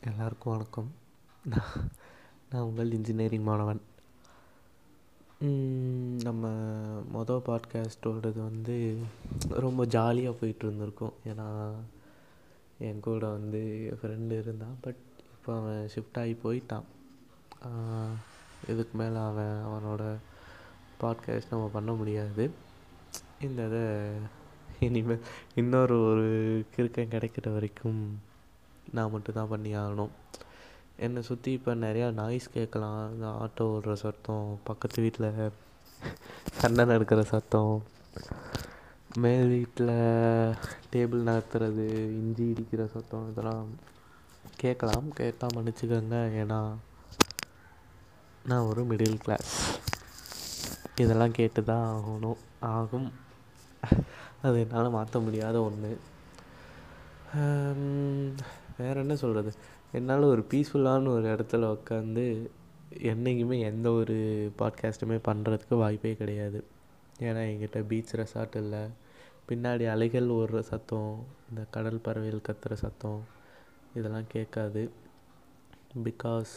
எல்லாருக்கும் வணக்கம். நான் நான் உங்கள் இன்ஜினியரிங் மாணவன். நம்ம மொதல் பாட்காஸ்டோடது வந்து ரொம்ப ஜாலியாக போயிட்டு இருந்திருக்கோம் ஏன்னா என் கூட வந்து என் ஃப்ரெண்டு இருந்தான். பட் இப்போ அவன் ஷிஃப்ட் ஆகி போயிட்டான். இதுக்கு மேலே அவன் அவனோட பாட்காஸ்ட் நம்ம பண்ண முடியாது. இந்த இதை இனிமேல் இன்னொரு ஒரு கிறுக்கன் கிடைக்கிற வரைக்கும் நான் மட்டும்தான் பண்ணி ஆகணும். என்னை சுற்றி இப்போ நிறையா நாய்ஸ் கேட்கலாம். இந்த ஆட்டோ ஓடுற சத்தம் பக்கத்து வீட்டில் சண்டை நடக்கிற சத்தம் மேல் வீட்டில் டேபிள் நகர்த்துறது இஞ்சி இடிக்கிற சத்தம் இதெல்லாம் கேட்கலாம். கேட்டால் மன்னிச்சுக்கோங்க. ஏன்னா நான் ஒரு மிடில் கிளாஸ் இதெல்லாம் கேட்டு தான் ஆகணும். ஆகும். அது என்னால் மாற்ற முடியாத ஒன்று. வேறு என்ன சொல்கிறது என்னால் ஒரு பீஸ்ஃபுல்லான ஒரு இடத்துல உட்காந்து என்றைக்குமே எந்த ஒரு பாட்காஸ்ட்டுமே பண்ணுறதுக்கு வாய்ப்பே கிடையாது. ஏன்னா எங்கிட்ட பீச் ரெசார்ட் இல்லை. பின்னாடி அலைகள் ஓடுற சத்தம் இந்த கடல் பறவைகள் கத்துற சத்தம் இதெல்லாம் கேட்காது. பிகாஸ்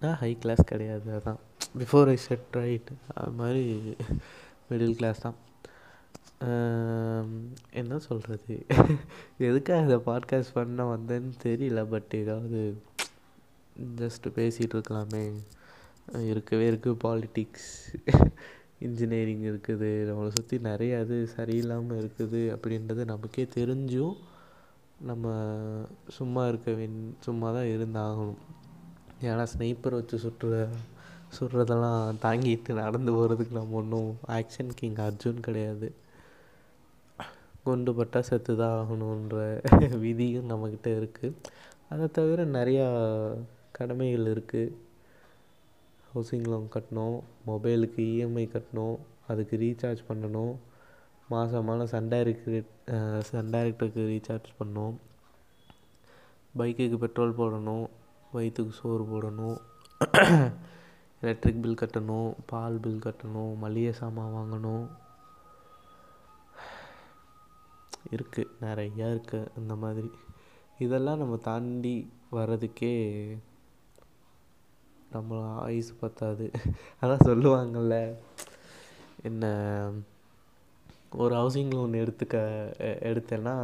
நான் ஹை கிளாஸ் கிடையாது அதான். பிஃபோர் ஐ செட் ரைட் அது மாதிரி மிடில் கிளாஸ் தான். என்ன சொல்கிறது எதுக்காக இதை பாட்காஸ்ட் பண்ண வந்தேன்னு தெரியல பட் ஏதாவது ஜஸ்ட்டு பேசிகிட்டு இருக்கலாமே. இருக்கவே இருக்குது பாலிட்டிக்ஸ் இன்ஜினியரிங் இருக்குது நம்மளை சுற்றி நிறைய அது சரியில்லாமல் இருக்குது அப்படின்றது நமக்கே தெரிஞ்சும் நம்ம சும்மா இருக்க வேண் சும்மா தான் இருந்தாகணும். ஏன்னா ஸ்னைப்பர் வச்சு சுற்றுற சுடுறதெல்லாம் தாங்கிட்டு நடந்து போகிறதுக்கு நம்ம ஒன்றும் ஆக்ஷன் கிங் அர்ஜுன் கிடையாது. குண்டு பட்டால் செத்து தான் ஆகணுன்ற விதியும் நம்மக்கிட்ட இருக்குது அதை தவிர நிறையா கடமைகள் இருக்குது ஹவுசிங் லோன் கட்டணும் மொபைலுக்கு இஎம்ஐ கட்டணும் அதுக்கு ரீசார்ஜ் பண்ணணும் மாதம் மாதம் சன் சன் டைரக்டருக்கு ரீசார்ஜ் பண்ணணும். பைக்குக்கு பெட்ரோல் போடணும் வயிற்றுக்கு சோறு போடணும். எலக்ட்ரிக் பில் கட்டணும் பால் பில் கட்டணும் மளிகை சாமான் வாங்கணும். இருக்குது நிறையா இருக்குது அந்த மாதிரி. இதெல்லாம் நம்ம தாண்டி வர்றதுக்கே நம்ம ஆயுசு பத்தாது. அதான் சொல்லுவாங்கள்ல என்ன ஒரு ஹவுசிங் லோன் எடுத்துக்க எடுத்தேன்னா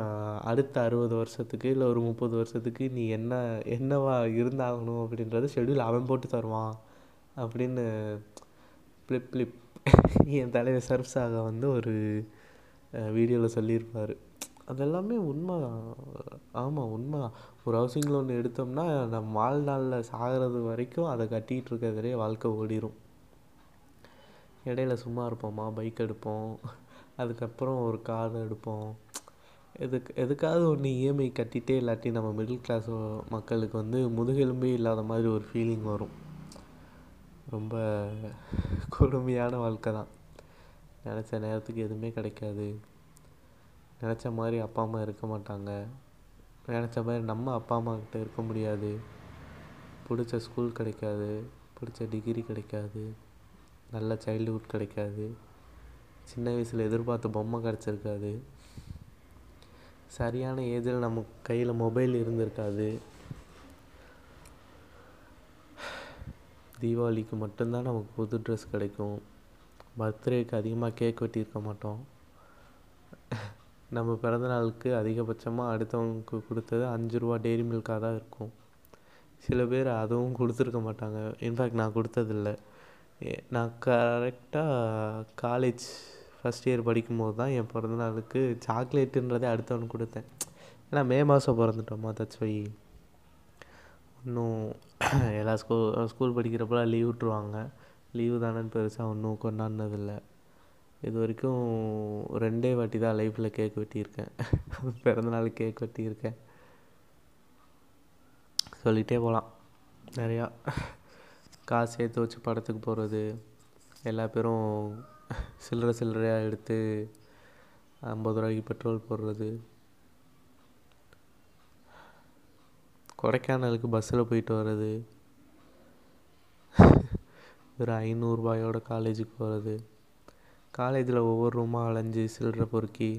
அடுத்த அறுபது வருஷத்துக்கு இல்லை ஒரு முப்பது வருஷத்துக்கு நீ என்ன என்னவா இருந்தாகணும் அப்படின்றத ஷெடியூல் அவன் போட்டு தருவான். அப்படின்னு ப்ளிப் ப்ளிப் என் தலைவர் சர்ஃப்ஸாக வந்து ஒரு வீடியோவில் சொல்லியிருப்பார். அதெல்லாமே உண்மை. ஆமாம் உண்மை. ஒரு ஹவுசிங் லோன் எடுத்தோம்னா நம்ம வாழ்நாளில் சாகிறது வரைக்கும் அதை கட்டிகிட்டு இருக்கிறதுலே வாழ்க்கை ஓடிடும் இடையில சும்மா இருப்போமா? பைக் எடுப்போம். அதுக்கப்புறம் ஒரு கார் எடுப்போம். எதுக்கு எதுக்காவது ஒன்று இஎம்ஐ கட்டிகிட்டே இல்லாட்டி நம்ம மிடில் கிளாஸ் மக்களுக்கு வந்து முதுகெலும்பே இல்லாத மாதிரி ஒரு ஃபீலிங் வரும். ரொம்ப கொடுமையான வாழ்க்கை தான். நினச்ச நேரத்துக்கு எதுவுமே கிடைக்காது. நினச்ச மாதிரி அப்பா அம்மா இருக்க மாட்டாங்க. நினச்ச மாதிரி நம்ம அப்பா அம்மாக்கிட்ட இருக்க முடியாது. பிடிச்ச ஸ்கூல் கிடைக்காது. பிடிச்ச டிகிரி கிடைக்காது. நல்ல சைல்டுஹுட் கிடைக்காது. சின்ன வயசில் எதிர்பார்த்த பொம்மை கிடச்சிருக்காது. சரியான ஏஜில் நம்ம கையில் மொபைல் இருந்திருக்காது. தீபாவளிக்கு மட்டும்தான் நமக்கு புது ட்ரெஸ் கிடைக்கும். பர்த்டேக்கு அதிகமாக கேக் வெட்டியிருக்க மாட்டோம். நம்ம பிறந்தநாளுக்கு அதிகபட்சமாக அடுத்தவங்களுக்கு கொடுத்தது அஞ்சு ரூபா டெய்ரி மில்காக தான் இருக்கும். சில பேர் அதுவும் கொடுத்துருக்க மாட்டாங்க. இன்ஃபேக்ட் நான் கொடுத்ததில்ல. நான் கரெக்டாக காலேஜ் ஃபஸ்ட் இயர் படிக்கும்போது தான் என் பிறந்தநாளுக்கு சாக்லேட்டுன்றதே அடுத்தவனுக்கு கொடுத்தேன். ஏன்னா மே மாதம் பிறந்துட்டோமா தட்ஸ் வை இன்னும் எல்லா ஸ்கூல் ஸ்கூல் படிக்கிறப்பெல்லாம் லீவ் விட்ருவாங்க லீவு தானேன்னு பெருசாக ஒன்றும் கொண்டாடினதில்லை. இது வரைக்கும் ரெண்டே வாட்டி தான் லைஃப்பில் கேக் வெட்டியிருக்கேன். பிறந்தநாள் கேக் வெட்டியிருக்கேன். சொல்லிகிட்டே போகலாம் நிறையா காசு சேர்த்து வச்சு படத்துக்கு போகிறது எல்லா பேரும் சில்லறை சில்லறையாக எடுத்து ஐம்பது ரூபாய்க்கு பெட்ரோல் போடுறது கொடைக்கானலுக்கு பஸ்ஸில் போயிட்டு வர்றது. ஒரு ஐநூறுரூபாயோட காலேஜுக்கு போகிறது காலேஜில் ஒவ்வொரு ரூமாக அலைஞ்சு சில்லற பொறுக்கி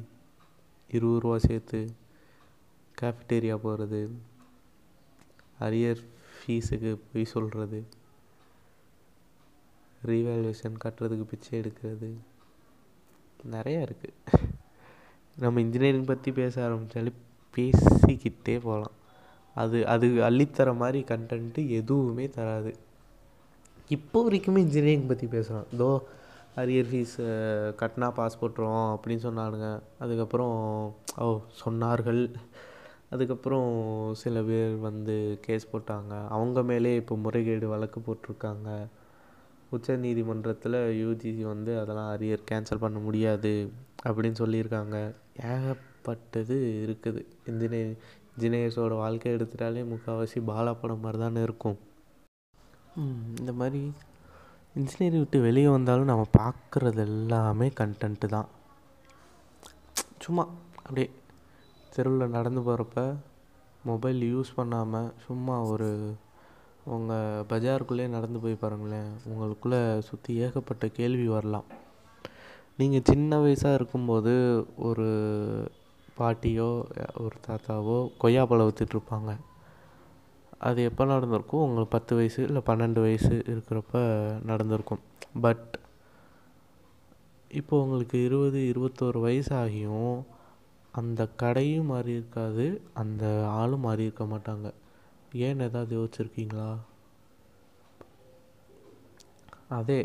இருபது ரூபா சேர்த்து கேஃபிட்டேரியா போகிறது அரியர் ஃபீஸுக்கு பொய் சொல்கிறது ரீவேல்யூஷன் கட்டுறதுக்கு பிச்சை எடுக்கிறது. நிறையா இருக்குது நம்ம இன்ஜினியரிங் பற்றி பேச ஆரம்பித்தாலே பேசிக்கிட்டே போகலாம் அது அது அள்ளித்தர மாதிரி கண்டென்ட்டு எதுவுமே தராது. இப்போ வரைக்குமே இன்ஜினியரிங் பற்றி பேசுகிறோம் தோ அரியர் ஃபீஸ் கட்டினா பாஸ் போட்டுருவோம் அப்படின்னு சொன்னானுங்க. அதுக்கப்புறம் ஓ சொன்னார்கள். அதுக்கப்புறம் சில பேர் வந்து கேஸ் போட்டாங்க. அவங்க மேலே இப்போ முறைகேடு வழக்கு போட்டிருக்காங்க. உச்ச நீதிமன்றத்தில் யூஜிசி வந்து அதெல்லாம் அரியர் கேன்சல் பண்ண முடியாது அப்படின்னு சொல்லியிருக்காங்க. ஏகப்பட்டது இருக்குது. இன்ஜினியரிங் ஜினேஷோட வாழ்க்கை எடுத்துட்டாலே முக்கால்வாசி பாலா படம் மாதிரி தானே இருக்கும் இந்த மாதிரி இன்ஜினியரிங் விட்டு வெளியே வந்தாலும் நம்ம பார்க்குறது எல்லாமே கண்டென்ட்டு தான். சும்மா அப்படியே தெருவில் நடந்து போகிறப்ப மொபைல் யூஸ் பண்ணாமல் சும்மா ஒரு உங்கள் பஜாருக்குள்ளே நடந்து போய் பாருங்களேன் உங்களுக்குள்ளே சுற்றி ஏகப்பட்ட கேள்வி வரலாம். நீங்கள் சின்ன வயசாக இருக்கும்போது ஒரு பாட்டியோ ஒரு தாத்தாவோ கொய்யாப்பழம் விற்றுட்ருப்பாங்க அது எப்போ நடந்திருக்கும்? உங்களுக்கு பத்து வயசு இல்லை பன்னெண்டு வயசு இருக்கிறப்ப நடந்திருக்கும். பட் இப்போ உங்களுக்கு இருபது இருபத்தோரு வயசு ஆகியும் அந்த கடையும் மாறி இருக்காது அந்த ஆளும் மாறி இருக்க மாட்டாங்க. ஏன்னு ஏதாவது யோசிச்சிருக்கீங்களா? அதே.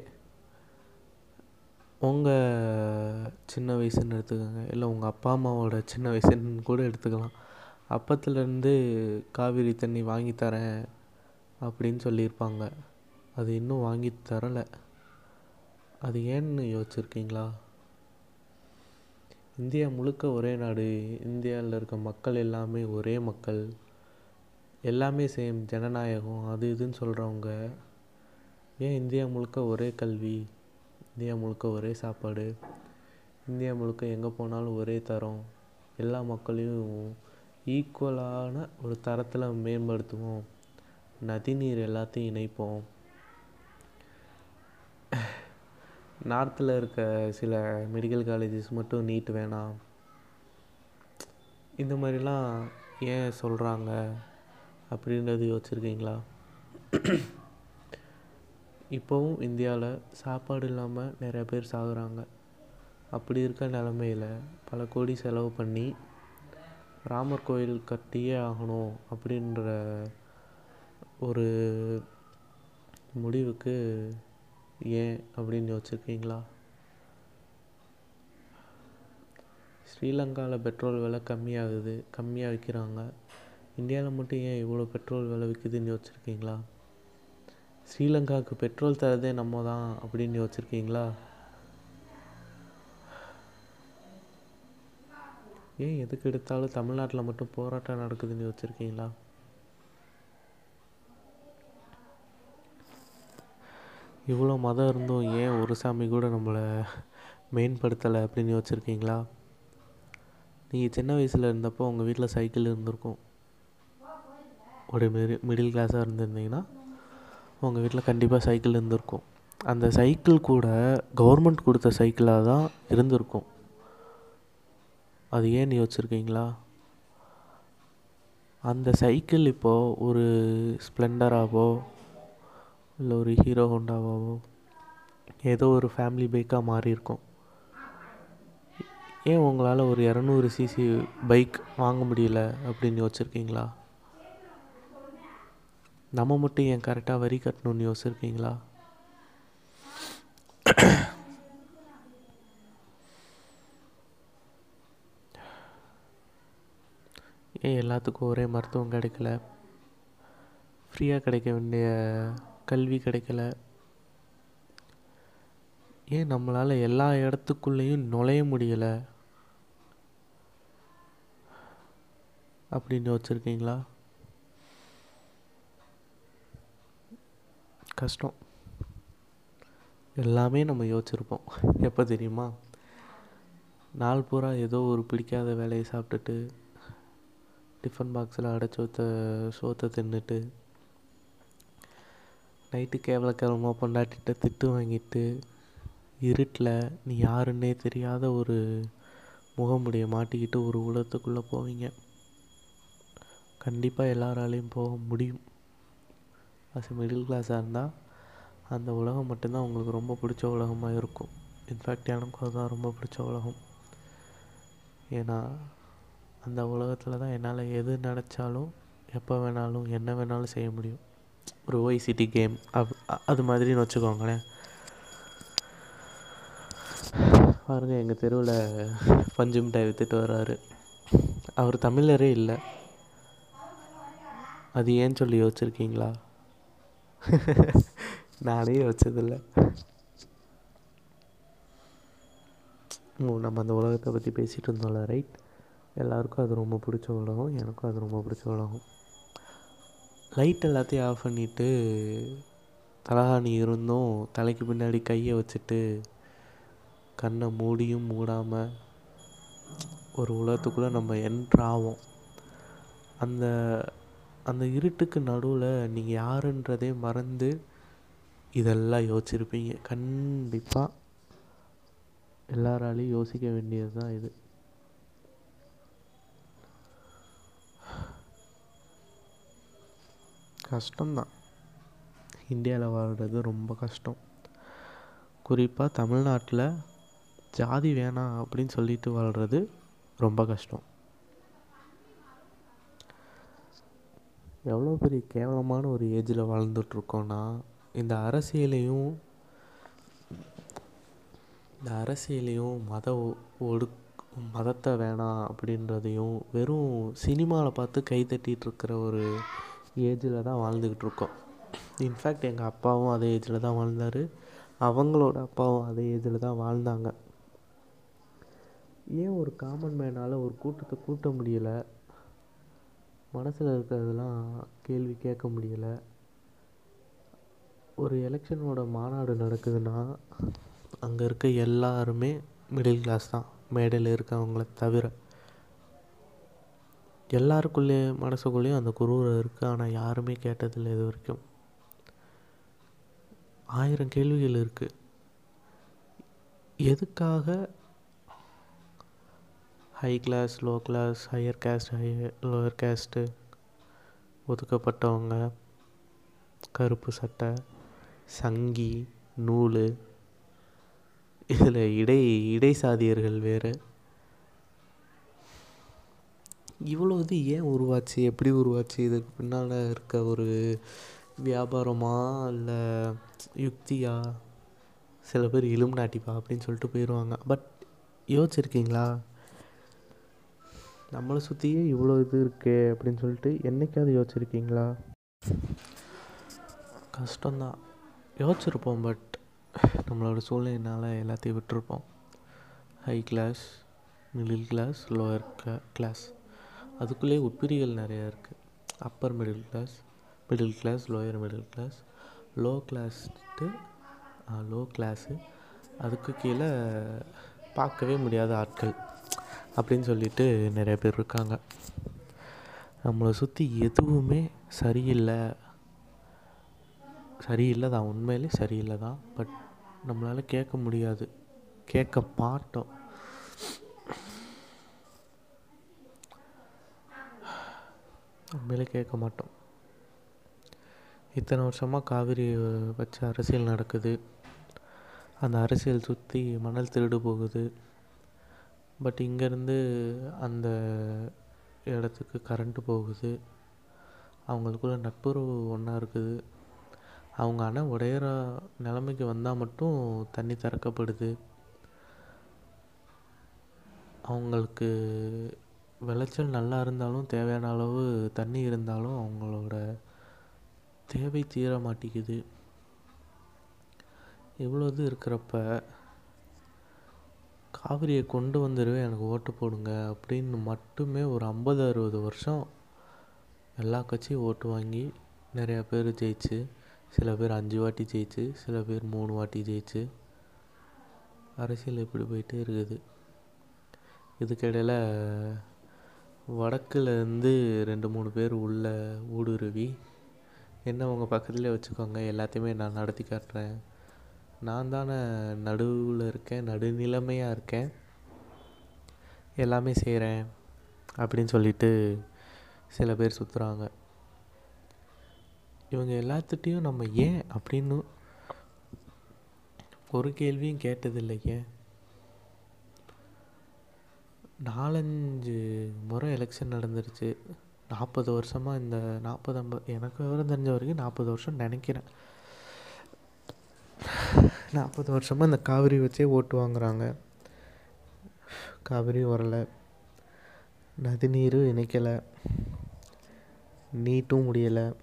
உங்கள் சின்ன வயசுன்னு எடுத்துக்கோங்க. இல்லை உங்கள் அப்பா அம்மாவோட சின்ன வயசுன்னு கூட எடுத்துக்கலாம். அப்பத்துலேருந்து காவிரி தண்ணி வாங்கி தரேன் அப்படின்னு சொல்லியிருப்பாங்க. அது இன்னும் வாங்கி தரலை. அது ஏன்னு யோசிச்சிருக்கீங்களா? இந்தியா முழுக்க ஒரே நாடு. இந்தியாவில் இருக்க மக்கள் எல்லாமே ஒரே மக்கள். எல்லாமே சேம் ஜனநாயகம். அது இதுன்னு சொல்கிறவங்க ஏன் இந்தியா முழுக்க ஒரே கல்வி? இந்தியா முழுக்க ஒரே சாப்பாடு இந்தியா முழுக்க எங்கே போனாலும் ஒரே தரம். எல்லா மக்களையும் ஈக்குவலான ஒரு தரத்தில் மேம்படுத்துவோம். நதிநீர் எல்லாத்தையும் இணைப்போம். நார்த்தில் இருக்க சில மெடிக்கல் காலேஜஸ் மட்டும் நீட் வேணாம். இந்த மாதிரிலாம் ஏன் சொல்கிறாங்க அப்படின்றது யோசிச்சிருக்கீங்களா? இப்போவும் இந்தியாவில் சாப்பாடு இல்லாமல் நிறைய பேர் சாகுறாங்க. அப்படி இருக்க நிலமையில் பல கோடி செலவு பண்ணி ராமர் கோயில் கட்டியே ஆகணும் அப்படின்ற ஒரு முடிவுக்கு ஏன் அப்படின்னு யோசிச்சிருக்கீங்களா? ஸ்ரீலங்காவில் பெட்ரோல் விலை கம்மியாகுது கம்மியாக விற்கிறாங்க இந்தியாவில் மட்டும் ஏன் இவ்வளோ பெட்ரோல் விலை விற்குதுன்னு யோசிச்சிருக்கீங்களா? ஸ்ரீலங்காவுக்கு பெட்ரோல் தரதே நம்ம தான் அப்படின்னு யோசிச்சிருக்கீங்களா? ஏன் எதுக்கு எடுத்தாலும் தமிழ்நாட்டில் மட்டும் போராட்டம் நடக்குதுன்னு யோசிச்சிருக்கீங்களா? இவ்வளோ மதம் இருந்தும் ஏன் ஒரு சாமி கூட நம்மளை மேம்படுத்தலை அப்படின்னு யோசிச்சிருக்கீங்களா? நீங்கள் சின்ன வயசில் இருந்தப்போ உங்கள் வீட்டில் சைக்கிள் இருந்திருக்கும். ஒரு மிடி மிடில் கிளாஸாக இருந்திருந்தீங்கன்னா உங்கள் வீட்டில் கண்டிப்பாக சைக்கிள் இருந்திருக்கும். அந்த சைக்கிள் கூட கவர்மெண்ட் கொடுத்த சைக்கிளாக தான் இருந்திருக்கும். அது ஏன்னு யோசிச்சிருக்கீங்களா அந்த சைக்கிள் இப்போது ஒரு ஸ்ப்ளெண்டராகவோ இல்லை ஒரு ஹீரோ ஹோண்டாவாவோ ஏதோ ஒரு ஃபேமிலி பைக்காக மாறி இருக்கும் ஏன் உங்களால் ஒரு இரநூறு சிசி பைக் வாங்க முடியல அப்படின்னு யோசிச்சிருக்கீங்களா நம்ம மட்டும் ஏன் கரெக்டாக வரி கட்டணும்னு யோசிச்சிருக்கீங்களா? ஏன் எல்லாத்துக்கும் ஒரே மருத்துவம் கிடைக்கல? ஃப்ரீயாக கிடைக்க வேண்டிய கல்வி கிடைக்கல? ஏன் நம்மளால் எல்லா இடத்துக்குள்ளேயும் நுழைய முடியலை? அப்படின்னு யோசிச்சிருக்கீங்களா? கஷ்டம். எல்லாமே நம்ம யோசிச்சிருப்போம். எப்போ தெரியுமா? நாள் பூரா ஏதோ ஒரு பிடிக்காத வேலையை சாப்பிட்டுட்டு டிஃபன் பாக்ஸில் அடைச்சி வைத்த சோத்தை தின்னுட்டு நைட்டு கேவல பொண்டாட்டிகிட்ட திட்டு வாங்கிட்டு இருட்டில் நீ யாருன்னே தெரியாத ஒரு முகமுடியை மாட்டிக்கிட்டு ஒரு உலகத்துக்குள்ளே போவீங்க. கண்டிப்பாக எல்லாராலையும் போக முடியும். அஸ் மிடில் கிளாஸாக இருந்தால் அந்த உலகம் மட்டும்தான் உங்களுக்கு ரொம்ப பிடிச்ச உலகமாக இருக்கும். இன்ஃபேக்ட் எனக்கும் அதுதான் ரொம்ப பிடிச்ச உலகம். ஏன்னா அந்த உலகத்தில் தான் என்னால் எது நினச்சாலும் எப்போ வேணாலும் என்ன வேணாலும் செய்ய முடியும். ஒரு ஓய்சிட்டி கேம் அப் அது மாதிரின்னு வச்சுக்கோங்களேன். பாருங்கள் எங்கள் தெருவில் பஞ்சு மிட்டாய் விற்றுட்டு வர்றாரு. அவர் தமிழரே இல்லை. அது ஏன்னு சொல்லி யோசிச்சிருக்கீங்களா? நானே யோசிச்சதில்லை ஓ நம்ம அந்த உலகத்தை பற்றி பேசிகிட்டு இருந்தோம்ல ரைட் எல்லாருக்கும் அது ரொம்ப பிடிச்ச உலகம் எனக்கும் அது ரொம்ப பிடிச்ச உலகம். லைட் எல்லாத்தையும் ஆஃப் பண்ணிவிட்டு தலகாணி இருந்தும் தலைக்கு பின்னாடி கையை வச்சுட்டு கண்ணை மூடியும் மூடாமல் ஒரு உலகத்துக்குள்ளே நம்ம என்ட்ராவோம் அந்த அந்த இருட்டுக்கு நடுவில் நீங்கள் யாருன்றதே மறந்து இதெல்லாம் யோசிச்சிருப்பீங்க. கண்டிப்பாக எல்லாராலையும் யோசிக்க வேண்டியது தான் இது. கஷ்டம்தான். இந்தியாவில் வாழ்கிறது ரொம்ப கஷ்டம். குறிப்பாக தமிழ்நாட்டில் ஜாதி வேணாம் அப்படின்னு சொல்லிட்டு வாழ்கிறது ரொம்ப கஷ்டம். எவ்வளோ பெரிய கேவலமான ஒரு ஏஜில் வாழ்ந்துட்டுருக்கோன்னா இந்த அரசியலையும் இந்த அரசியலையும் மத ஒ- ஒடுக் மதத்தை வேணாம் அப்படின்றதையும் வெறும் சினிமாவில் பார்த்து கை இருக்கிற ஒரு ஏஜில் தான் வாழ்ந்துக்கிட்டு இருக்கோம் இன்ஃபேக்ட் எங்கள் அப்பாவும் அதே ஏஜில் தான் வாழ்ந்தார். அவங்களோட அப்பாவும் அதே ஏஜில் தான் வாழ்ந்தாங்க. ஏன் ஒரு காமன் மேனால் ஒரு கூட்டத்தை கூட்ட முடியலை? மனசில் இருக்கிறதெல்லாம் கேள்வி கேட்க முடியலை. ஒரு எலெக்ஷனோட மாநாடு நடக்குதுன்னா அங்கே இருக்க எல்லாருமே மிடில் கிளாஸ் தான். மேடையில் இருக்கவங்கள தவிர எல்லாருக்குள்ளே மனசுக்குள்ளேயும் அந்த குரூரை இருக்குது ஆனால் யாருமே கேட்டதில்லை இது வரைக்கும். ஆயிரம் கேள்விகள் இருக்குது எதுக்காக high class low class higher caste higher lower caste ஒதுக்கப்பட்டவங்க கருப்பு சட்டை சங்கி நூல் இதில் இடை இடைசாதியர்கள் வேறு. இவ்வளோ இது ஏன் உருவாச்சு? எப்படி உருவாச்சு? இதுக்கு பின்னால் இருக்க ஒரு வியாபாரமா இல்லை யுக்தியா? சில பேர் இலும் நாட்டிப்பா அப்படின்னு சொல்லிட்டு போயிடுவாங்க பட் யோசிச்சிருக்கீங்களா? நம்மளை சுற்றியே இவ்வளோ இது இருக்கே அப்படின்னு சொல்லிட்டு என்னைக்காவது யோசிச்சிருக்கீங்களா? கஷ்டம்தான். யோசிச்சிருப்போம் பட் நம்மளோட சூழ்நிலையினால் எல்லாத்தையும் விட்டுருப்போம். High class middle class lower class அதுக்குள்ளேயே உட்பிரிகள் நிறையா இருக்குது upper middle class middle class lower middle class low class low class அதுக்கு கீழே பார்க்கவே முடியாத ஆட்கள். அப்படின்னு சொல்லிட்டு நிறைய பேர் இருக்காங்க. நம்மளை சுற்றி எதுவுமே சரியில்லை. சரியில்லை தான். உண்மையிலே சரியில்லை தான். பட் நம்மளால் கேட்க முடியாது. கேட்க மாட்டோம். உண்மையிலே கேட்க மாட்டோம். இத்தனை வருஷமாக காவிரி வச்சு அரசியல் நடக்குது. அந்த அரசியல் சுற்றி மணல் திருடு போகுது. பட் இங்கேருந்து அந்த இடத்துக்கு கரண்ட்டு போகுது. அவங்களுக்குள்ள நட்புறவு ஒன்றா இருக்குது. அவங்க அணை உடையிற நிலைமைக்கு வந்தால் மட்டும் தண்ணி திறக்கப்படுது. அவங்களுக்கு விளைச்சல் நல்லா இருந்தாலும் தேவையான அளவு தண்ணி இருந்தாலும் அவங்களோட தேவை தீர மாட்டேங்குது. இவ்வளோ இது இருக்கிறப்ப காவிரியை கொண்டு வந்துடுவேன் எனக்கு ஓட்டு போடுங்க அப்படின்னு மட்டுமே ஒரு ஐம்பது அறுபது வருஷம் எல்லா கட்சியும் ஓட்டு வாங்கி நிறையா பேர் ஜெயிச்சு சில பேர் அஞ்சு வாட்டி ஜெயிச்சு சில பேர் மூணு வாட்டி ஜெயிச்சு அரசியல் இப்படி போயிட்டே இருக்குது. இதுக்கிடையில் வடக்குலேருந்து ரெண்டு மூணு பேர் உள்ள ஊடுருவி என்ன உங்கள் பக்கத்துலேயே வச்சுக்கோங்க எல்லாத்தையுமே நான் நடத்தி காட்டுறேன். நான் தானே நடுவில் இருக்கேன் நடுநிலைமையாக இருக்கேன். எல்லாமே செய்கிறேன் அப்படின்னு சொல்லிட்டு சில பேர் சுற்றுறாங்க இவங்க எல்லாத்துட்டையும் நம்ம ஏன் அப்படின்னு ஒரு கேள்வியும் கேட்டதில்லை ஏன் நாலஞ்சு முறை எலெக்ஷன் நடந்துருச்சு. நாற்பது வருஷமாக இந்த நாற்பது ஐம்பது எனக்கு விவரம் தெரிஞ்ச வரைக்கும் நாற்பது வருஷம் நினைக்கிறேன். நாற்பது வருஷமாக இந்த காவிரி வச்சே ஓட்டு வாங்குறாங்க. காவிரி வரலை. நதிநீரும் இணைக்கலை. நீட்டும் முடியலை.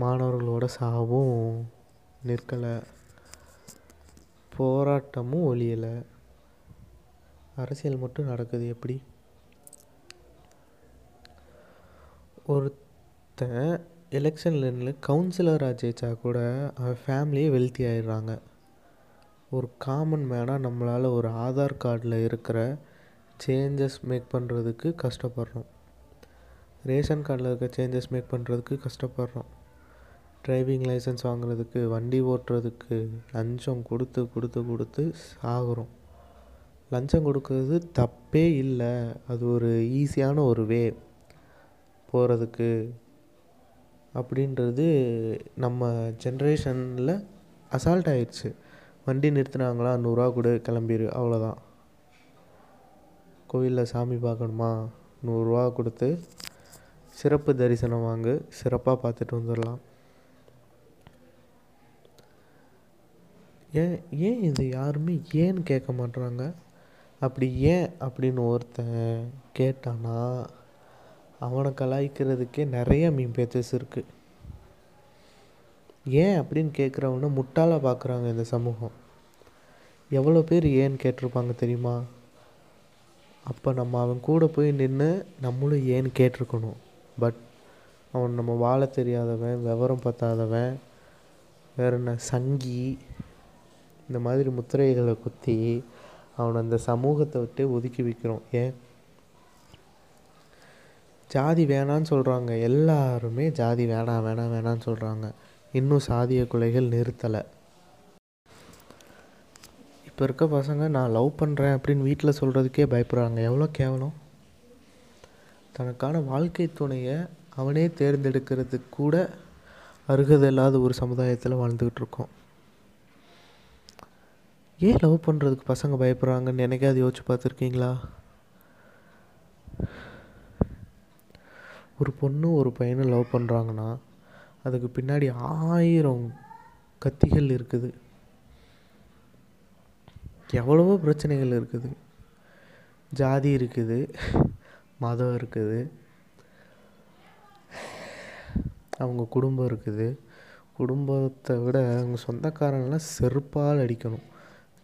மாணவர்களோட சாவும் நிற்கலை. போராட்டமும் ஒழியலை. அரசியல் மட்டும் நடக்குது எப்படி? ஒருத்தன் எலெக்ஷனில் நின்று கவுன்சிலராக ஜெயித்தா கூட அவன் ஃபேமிலியே வெல்த்தி ஆயிடுறாங்க. ஒரு காமன் மேனாக நம்மளால் ஒரு ஆதார் கார்டில் இருக்கிற சேஞ்சஸ் மேக் பண்ணுறதுக்கு கஷ்டப்படுறோம். ரேஷன் கார்டில் இருக்க சேஞ்சஸ் மேக் பண்ணுறதுக்கு கஷ்டப்படுறோம். டிரைவிங் லைசன்ஸ் வாங்குறதுக்கு வண்டி ஓட்டுறதுக்கு லஞ்சம் கொடுத்து கொடுத்து கொடுத்து சாகுறோம். லஞ்சம் கொடுக்கறது தப்பே இல்லை. அது ஒரு ஈஸியான ஒரு வே போகிறதுக்கு அப்படின்றது நம்ம ஜென்ரேஷனில் அசால்ட் ஆயிடுச்சு. வண்டி நிறுத்துனாங்களா? நூறுரூவா கொடு கிளம்பிடு அவ்வளோதான் கோவிலில் சாமி பார்க்கணுமா? நூறுரூவா கொடுத்து சிறப்பு தரிசனம் வாங்கு சிறப்பாக பார்த்துட்டு வந்துடலாம் ஏன் ஏன் இது யாருமே ஏன்னு கேட்க மாட்றாங்க? அப்படி ஏன் அப்படின்னு ஒருத்தன் கேட்டானா அவனை கலாய்க்கிறதுக்கே நிறைய மீம் பேச்சஸ் இருக்குது ஏன் அப்படின்னு கேட்குறவன முட்டாளாக பார்க்குறாங்க இந்த சமூகம். எவ்வளோ பேர் ஏன்னு கேட்டிருப்பாங்க தெரியுமா? அப்போ நம்ம அவன் கூட போய் நின்று நம்மளும் ஏன்னு கேட்டிருக்கணும். பட் அவன் நம்ம வாழ தெரியாதவன் விவரம் பத்தாதவன் வேற என்ன சங்கி இந்த மாதிரி முத்திரைகளை குத்தி அவனை அந்த சமூகத்தை விட்டு ஒதுக்கி வைக்கிறோம். ஏன்? ஜாதி வேணான்னு சொல்கிறாங்க எல்லாருமே ஜாதி வேணாம் வேணாம் வேணான்னு சொல்கிறாங்க இன்னும் சாதிய கொலைகள் நிறுத்தலை. இப்போ இருக்க பசங்க நான் லவ் பண்ணுறேன் அப்படின்னு வீட்டில் சொல்கிறதுக்கே பயப்படுறாங்க. எவ்வளோ கேவலம்? தனக்கான வாழ்க்கை துணையை அவனே தேர்ந்தெடுக்கிறதுக்கு கூட அருகதை இல்லாத ஒரு சமுதாயத்தில் வாழ்ந்துக்கிட்டு இருக்கோம். ஏன் லவ் பண்ணுறதுக்கு பசங்க பயப்படுறாங்கன்னு என்னைக்காவது யோசிச்சு பார்த்துருக்கீங்களா? ஒரு பொண்ணு ஒரு பையனை லவ் பண்ணுறாங்கன்னா அதுக்கு பின்னாடி ஆயிரம் கத்திகள் இருக்குது. எவ்வளவோ பிரச்சனைகள் இருக்குது. ஜாதி இருக்குது. மதம் இருக்குது. அவங்க குடும்பம் இருக்குது. குடும்பத்தை விட அவங்க சொந்தக்காரங்களாம் செருப்பால் அடிக்கணும்.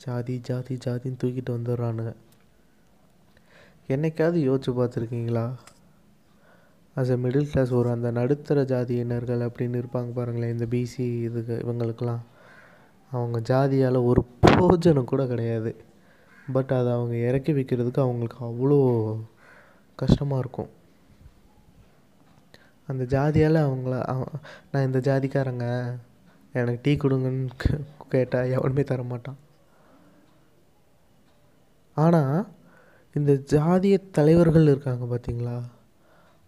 ஜாதி ஜாதி ஜாதின்னு தூக்கிட்டு வந்துடுறானுங்க. என்னைக்காவது யோசிச்சு பார்த்துருக்கீங்களா? அஸ் எ மிடில் கிளாஸ் ஒரு அந்த நடுத்தர ஜாதியினர்கள் அப்படின்னு இருப்பாங்க பாருங்களேன் இந்த பிசி இதுக்கு இவங்களுக்கெல்லாம். அவங்க ஜாதியால் ஒரு போஜனம் கூட கிடையாது. பட் அதை அவங்க இறக்கி வைக்கிறதுக்கு அவங்களுக்கு அவ்வளோ கஷ்டமாக இருக்கும். அந்த ஜாதியால் அவங்கள நான் இந்த ஜாதிக்காரங்க எனக்கு டீ கொடுங்கன்னு கேட்டால் எவனுமே தர மாட்டான் ஆனால் இந்த ஜாதிய தலைவர்கள் இருக்காங்க பார்த்தீங்களா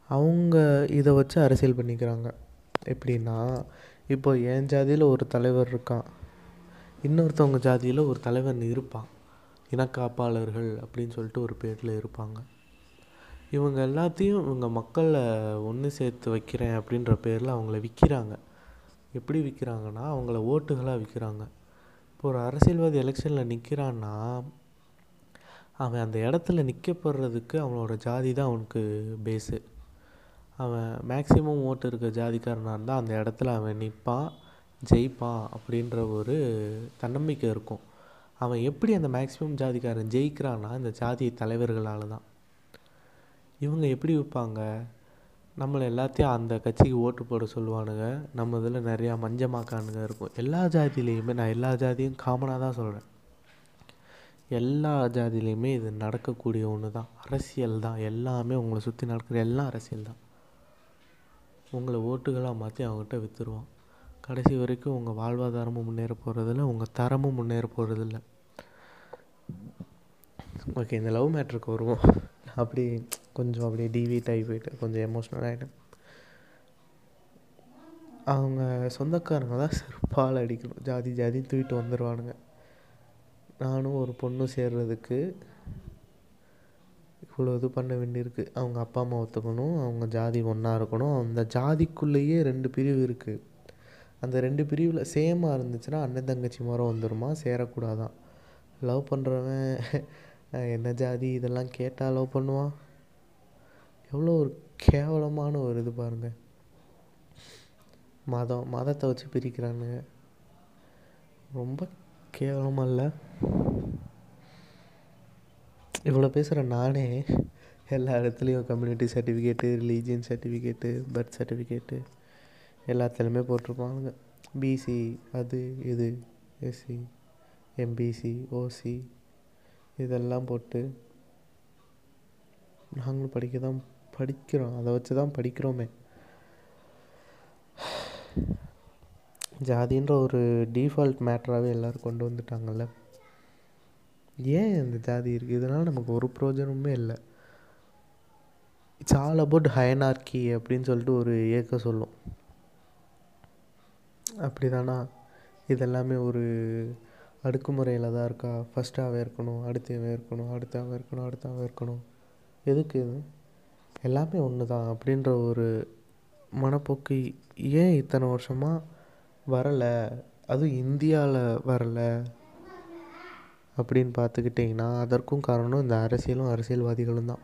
அவங்க இதை வச்சு அரசியல் பண்ணிக்கிறாங்க. எப்படின்னா இப்போ என் ஜாதியில் ஒரு தலைவர் இருக்கான். இன்னொருத்தவங்க ஜாதியில் ஒரு தலைவன் இருப்பான். இனக்காப்பாளர்கள் அப்படின்னு சொல்லிட்டு ஒரு பேரில் இருப்பாங்க. இவங்க எல்லாத்தையும் இவங்க மக்களை ஒன்று சேர்த்து வைக்கிறேன் அப்படின்ற பேரில் அவங்கள விற்கிறாங்க எப்படி விற்கிறாங்கன்னா அவங்கள ஓட்டுகளாக விற்கிறாங்க இப்போ ஒரு அரசியல்வாதி எலெக்ஷனில் நிற்கிறான்னா அவன் அந்த இடத்துல நிற்கப்படுறதுக்கு அவனோட ஜாதி தான் அவனுக்கு பேஸு அவன் மேக்ஸிமம் ஓட்டு இருக்க ஜாதிக்காரனாக இருந்தால் அந்த இடத்துல அவன் நிற்பான் ஜெயிப்பான் அப்படின்ற ஒரு தன்னம்பிக்கை இருக்கும். அவன் எப்படி அந்த மேக்ஸிமம் ஜாதிக்காரன் ஜெயிக்கிறான்னா இந்த ஜாதி தலைவர்களால் தான் இவங்க எப்படி விற்பாங்க நம்மளை எல்லாத்தையும் அந்த கட்சிக்கு ஓட்டு போட சொல்லுவானுங்க. நம்ம இதில் நிறையா மஞ்சமாக்கானுங்க இருக்கும். எல்லா ஜாதியிலையுமே நான் எல்லா ஜாதியும் காமனாக தான் சொல்கிறேன் எல்லா ஜாதியிலையுமே இது நடக்கக்கூடிய ஒன்று தான் அரசியல் தான் எல்லாமே உங்களை சுற்றி நடக்கிற எல்லாம் அரசியல் தான் உங்களை ஓட்டுகளாக மாற்றி அவங்ககிட்ட விற்றுருவான் கடைசி வரைக்கும் உங்கள் வாழ்வாதாரமும் முன்னேற போகிறதில்ல உங்கள் தரமும் முன்னேற போகிறதில்ல ஓகே இந்த லவ் மேட்ருக்கு வருவோம். அப்படி கொஞ்சம் அப்படியே டிவிட் ஆகி போயிட்டு கொஞ்சம் எமோஷ்னல் ஆகிட்டேன் அவங்க சொந்தக்காரங்க தான் செருப்பால் அடிக்கணும். ஜாதி ஜாதி தூக்கிட்டு வந்துடுவானுங்க நானும் ஒரு பொண்ணு சேர்றதுக்கு இவ்வளோ இது பண்ண வேண்டியிருக்கு. அவங்க அப்பா அம்மா ஒத்துக்கணும். அவங்க ஜாதி ஒன்றா இருக்கணும். அந்த ஜாதிக்குள்ளேயே ரெண்டு பிரிவு இருக்குது அந்த ரெண்டு பிரிவில் சேமாக இருந்துச்சுன்னா அண்ணன் தங்கச்சி முறை வந்துடுமா சேரக்கூடாதான். லவ் பண்ணுறவன் என்ன ஜாதி இதெல்லாம் கேட்டால் லவ் பண்ணுவான்? எவ்வளோ ஒரு கேவலமான ஒரு இது பாருங்கள் மதம் மதத்தை வச்சு பிரிக்கிறானுங்க. ரொம்ப கேவலமாக இல்லை? இவ்வளோ பேசுகிற நானே எல்லா இடத்துலையும் community certificate religion certificate birth certificate எல்லாத்துலேயுமே போட்டிருப்பானுங்க. பிசி அது இது எஸ்சி எம்பிசி ஓசி இதெல்லாம் போட்டு நாங்களும் படிக்க தான் படிக்கிறோம். அதை வச்சு தான் படிக்கிறோமே. ஜாதின்ற ஒரு டீஃபால்ட் மேட்ராகவே எல்லோரும் கொண்டு வந்துட்டாங்கல்ல? ஏன் இந்த ஜாதி இருக்குது இதனால் நமக்கு ஒரு பிரயோஜனமுமே இல்லை. இட்ஸ் ஆல் அபவுட் ஹயனார்கி அப்படின்னு சொல்லிட்டு ஒரு இயக்கம் சொல்லும். அப்படி தானா இதெல்லாமே ஒரு அடுக்குமுறையில் தான் இருக்கா? ஃபஸ்ட்டு அவன் இருக்கணும் அடுத்து இவன் இருக்கணும் அடுத்து அவன் இருக்கணும் அடுத்து அவன் இருக்கணும். எதுக்கு இது? எல்லாமே ஒன்று தான் அப்படின்ற ஒரு மனப்போக்கு ஏன் இத்தனை வருஷமாக வரலை? அதுவும் இந்தியாவில் வரலை. அப்படின்னு பார்த்துக்கிட்டிங்கன்னா அதற்கும் காரணம் இந்த அரசியலும் அரசியல்வாதிகளும் தான்.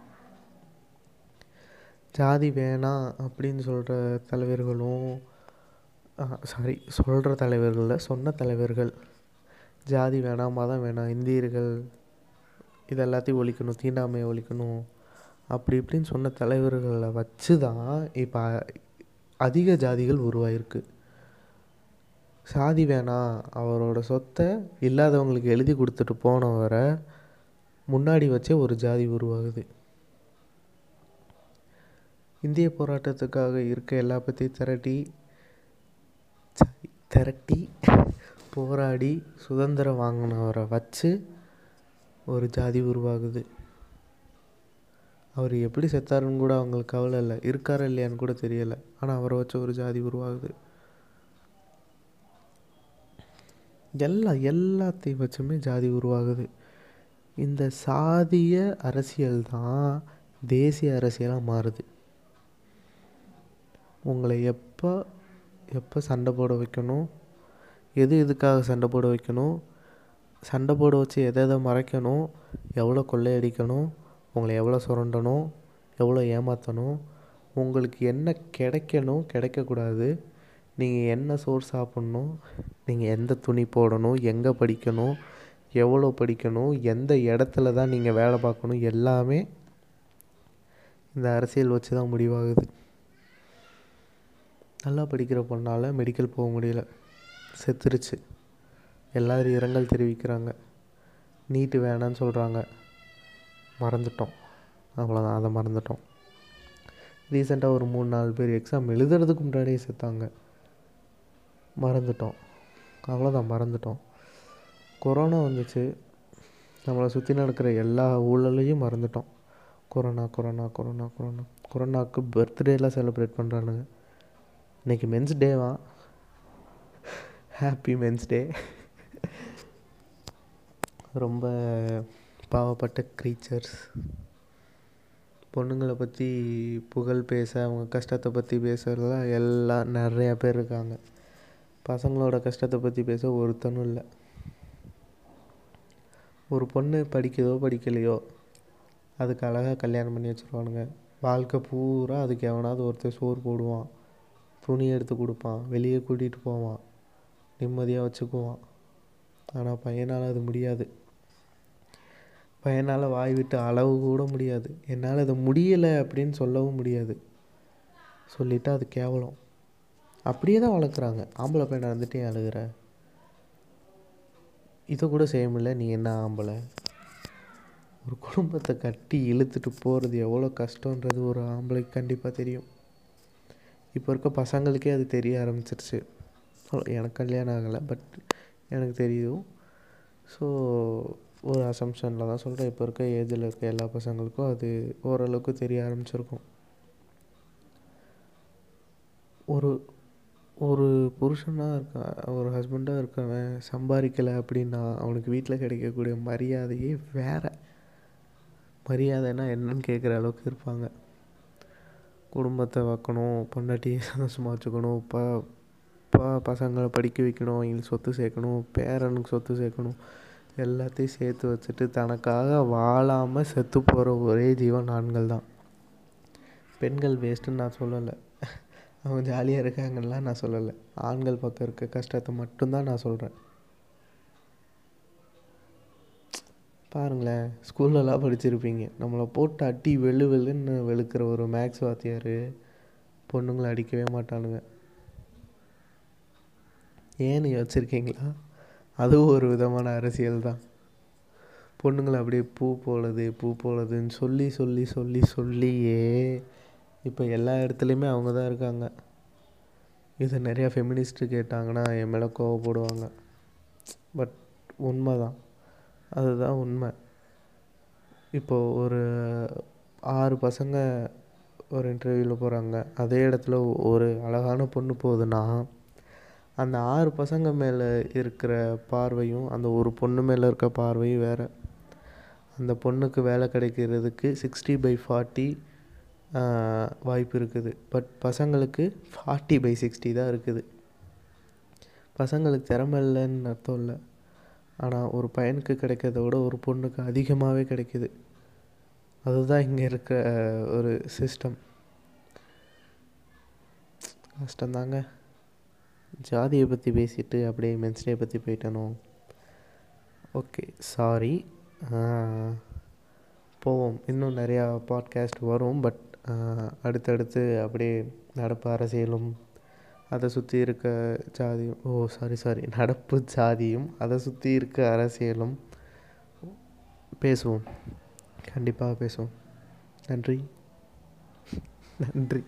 ஜாதி வேணாம் அப்படின்னு சொல்கிற தலைவர்களும் சாரி சொல்கிற தலைவர்களில் சொன்ன தலைவர்கள். ஜாதி வேணாம் மதம் வேணாம் இந்தியர்கள் இது எல்லாத்தையும் ஒழிக்கணும் தீண்டாமையை ஒழிக்கணும். அப்படி இப்படின்னு சொன்ன தலைவர்களை வச்சு தான் இப்போ அதிக ஜாதிகள் உருவாயிருக்கு. சாதி வேணாம் அவரோட சொத்தை இல்லாதவங்களுக்கு எழுதி கொடுத்துட்டு போனவரை முன்னாடி வச்சே ஒரு ஜாதி உருவாகுது. இந்திய போராட்டத்துக்காக இருக்க எல்லா பற்றியும் திரட்டி திரட்டி போராடி சுதந்திரம் வாங்கினவரை வச்சு ஒரு ஜாதி உருவாகுது. அவர் எப்படி செத்தாருன்னு கூட அவங்களுக்கு கவலை இல்லை. இருக்காரா இல்லையான்னு கூட தெரியலை. ஆனால் அவரை வச்சு ஒரு ஜாதி உருவாகுது. எல்லா எல்லாத்தையும் வச்சுமே ஜாதி உருவாகுது. இந்த சாதிய அரசியல் தான் தேசிய அரசியலாக மாறுது. உங்களை எப்போ எப்போ சண்டை போட வைக்கணும்? எது எதுக்காக சண்டை போட வைக்கணும்? சண்டை போட வச்சு எதை எதை மறைக்கணும்? எவ்வளோ கொள்ளையடிக்கணும்? உங்களை எவ்வளோ சுரண்டணும்? எவ்வளோ ஏமாற்றணும் உங்களுக்கு என்ன கிடைக்கணும்? கிடைக்கக்கூடாது. நீங்கள் என்ன சோறு சாப்பிட்ணும்? நீங்கள் எந்த துணி போடணும்? எங்கே படிக்கணும்? எவ்வளோ படிக்கணும்? எந்த இடத்துல தான் நீங்கள் வேலை பார்க்கணும்? எல்லாமே இந்த அரசியல் வச்சு தான் முடிவாகுது. நல்லா படிக்கிற பொண்ணால் மெடிக்கல் போக முடியல. செத்துருச்சு. எல்லோரும் இரங்கல் தெரிவிக்கிறாங்க. நீட்டு வேணான்னு சொல்கிறாங்க மறந்துட்டோம். அவ்வளோதான் அதை மறந்துட்டோம். ரீசெண்டாக ஒரு மூணு நாலு பேர் எக்ஸாம் எழுதுறதுக்கு முன்னாடியே செத்தாங்க. மறந்துட்டோம். அவ்வளோதான் மறந்துட்டோம். கொரோனா வந்துச்சு. நம்மளை சுற்றி நடக்கிற எல்லா ஊழலையும் மறந்துட்டோம். Corona corona corona corona. கொரோனாவுக்கு பர்த்டேலாம் செலிப்ரேட் பண்ணுறானுங்க இன்றைக்கி மென்ஸ் டேவா ஹாப்பி மென்ஸ் டே ரொம்ப பாவப்பட்ட க்ரீச்சர்ஸ் பொண்ணுங்களை பற்றி புகழ் பேச அவங்க கஷ்டத்தை பற்றி பேசுகிறதுலாம் எல்லாம் நிறையா பேர் இருக்காங்க. பசங்களோட கஷ்டத்தை பற்றி பேச ஒருத்தனும் இல்லை. ஒரு பொண்ணு படிக்குதோ படிக்கலையோ அதுக்கு அழகாக கல்யாணம் பண்ணி வச்சுருவானுங்க. வாழ்க்கை பூரா அதுக்கு எவனாவது ஒருத்தர் சோறு போடுவான். துணி எடுத்து கொடுப்பான். வெளியே கூட்டிகிட்டு போவான். நிம்மதியாக வச்சுக்குவான். ஆனால் பையனால் அது முடியாது. பையனால் வாய் விட்டு அளவு கூட முடியாது. என்னால் இது முடியலை அப்படின்னு சொல்லவும் முடியாது. சொல்லிவிட்டு அது கேவலம். அப்படியே தான் வளர்க்குறாங்க. ஆம்பளை பையனை வந்துட்டு ஏன் அழுகிற? இதை கூட செய்ய முடியல. நீ என்ன ஆம்பளை? ஒரு குடும்பத்தை கட்டி இழுத்துட்டு போகிறது எவ்வளோ கஷ்டன்றது ஒரு ஆம்பளைக்கு கண்டிப்பாக தெரியும். இப்போ இருக்க பசங்களுக்கே அது தெரிய ஆரம்பிச்சிருச்சு. எனக்கு கல்யாணம் ஆகலை பட் எனக்கு தெரியும் ஸோ ஒரு அசம்ஷனில் தான் சொல்கிறேன் இப்போ இருக்க ஏஜில் இருக்க எல்லா பசங்களுக்கும் அது ஓரளவுக்கு தெரிய ஆரம்பிச்சிருக்கும். ஒரு ஒரு புருஷனாக இருக்கான் ஒரு ஹஸ்பண்டாக இருக்கவன் சம்பாதிக்கலை அப்படின்னா அவனுக்கு வீட்டில் கிடைக்கக்கூடிய மரியாதையே வேறு. மரியாதைன்னா என்னன்னு கேட்குற அளவுக்கு இருப்பாங்க. குடும்பத்தை வைக்கணும் பொண்டாட்டியை சந்தோஷமாக வச்சுக்கணும் ப ப பசங்களை படிக்க வைக்கணும் அவங்களுக்கு சொத்து சேர்க்கணும் பேரனுக்கு சொத்து சேர்க்கணும் எல்லாத்தையும் சேர்த்து வச்சுட்டு தனக்காக வாழாமல் செத்து போகிற ஒரே ஜீவன் ஆண்கள் தான் பெண்கள் வேஸ்ட்டுன்னு நான் சொல்லலை. அவங்க ஜாலியாக இருக்காங்கலாம் நான் சொல்லலை. ஆண்கள் பக்கம் இருக்க கஷ்டத்தை மட்டும்தான் நான் சொல்கிறேன் பாருங்களேன் ஸ்கூல்லலாம் படிச்சிருப்பீங்க. நம்மளை போட்டு அட்டி வெளு வெளுன்னு வெளுக்கிற ஒரு மேக்ஸ் வாத்தியார் பொண்ணுங்களை அடிக்கவே மாட்டானுங்க. ஏன்னு யோசிச்சிருக்கீங்களா? அதுவும் ஒரு விதமான அரசியல் தான். பொண்ணுங்களை அப்படியே பூ போலது பூ போலதுன்னு சொல்லி சொல்லி சொல்லி சொல்லியே இப்போ எல்லா இடத்துலையுமே அவங்க தான் இருக்காங்க. இதை நிறையா ஃபெமினிஸ்ட்டு கேட்டாங்கன்னா என் மேலே கோவப்படுவாங்க பட் உண்மை தான். அதுதான் உண்மை. இப்போது ஒரு ஆறு பசங்க ஒரு இன்டர்வியூவில் போகிறாங்க அதே இடத்துல ஒரு அழகான பொண்ணு போகுதுன்னா அந்த ஆறு பசங்க மேலே இருக்கிற பார்வையும் அந்த ஒரு பொண்ணு மேலே இருக்க பார்வையும் வேறு. அந்த பொண்ணுக்கு வேலை கிடைக்கிறதுக்கு சிக்ஸ்டி பை ஃபார்ட்டி வாய்ப்பு இருக்குது. பட் பசங்களுக்கு ஃபார்ட்டி பை சிக்ஸ்டி தான் இருக்குது. பசங்களுக்கு திறமை இல்லைன்னு அர்த்தம் இல்லை. ஆனால் ஒரு பையனுக்கு கிடைக்கிறத விட ஒரு பொண்ணுக்கு அதிகமாகவே கிடைக்கிது. அதுதான் இங்கே இருக்கிற ஒரு சிஸ்டம் கஷ்டந்தாங்க ஜாதியை பற்றி பேசிட்டு அப்படியே மென்ஸ்டே பற்றி போயிட்டனோ? ஓகே சாரி போவோம். இன்னும் நிறையா பாட்காஸ்ட் வரும் பட் அடுத்தடுத்து அப்படியே நடப்பு அரசியலும் அதை சுற்றி இருக்க ஜாதியும் ஓ சாரி சாரி நடப்பு ஜாதியும் அதை சுற்றி இருக்க அரசியலும் பேசுவோம். கண்டிப்பாக பேசுவோம். நன்றி. நன்றி.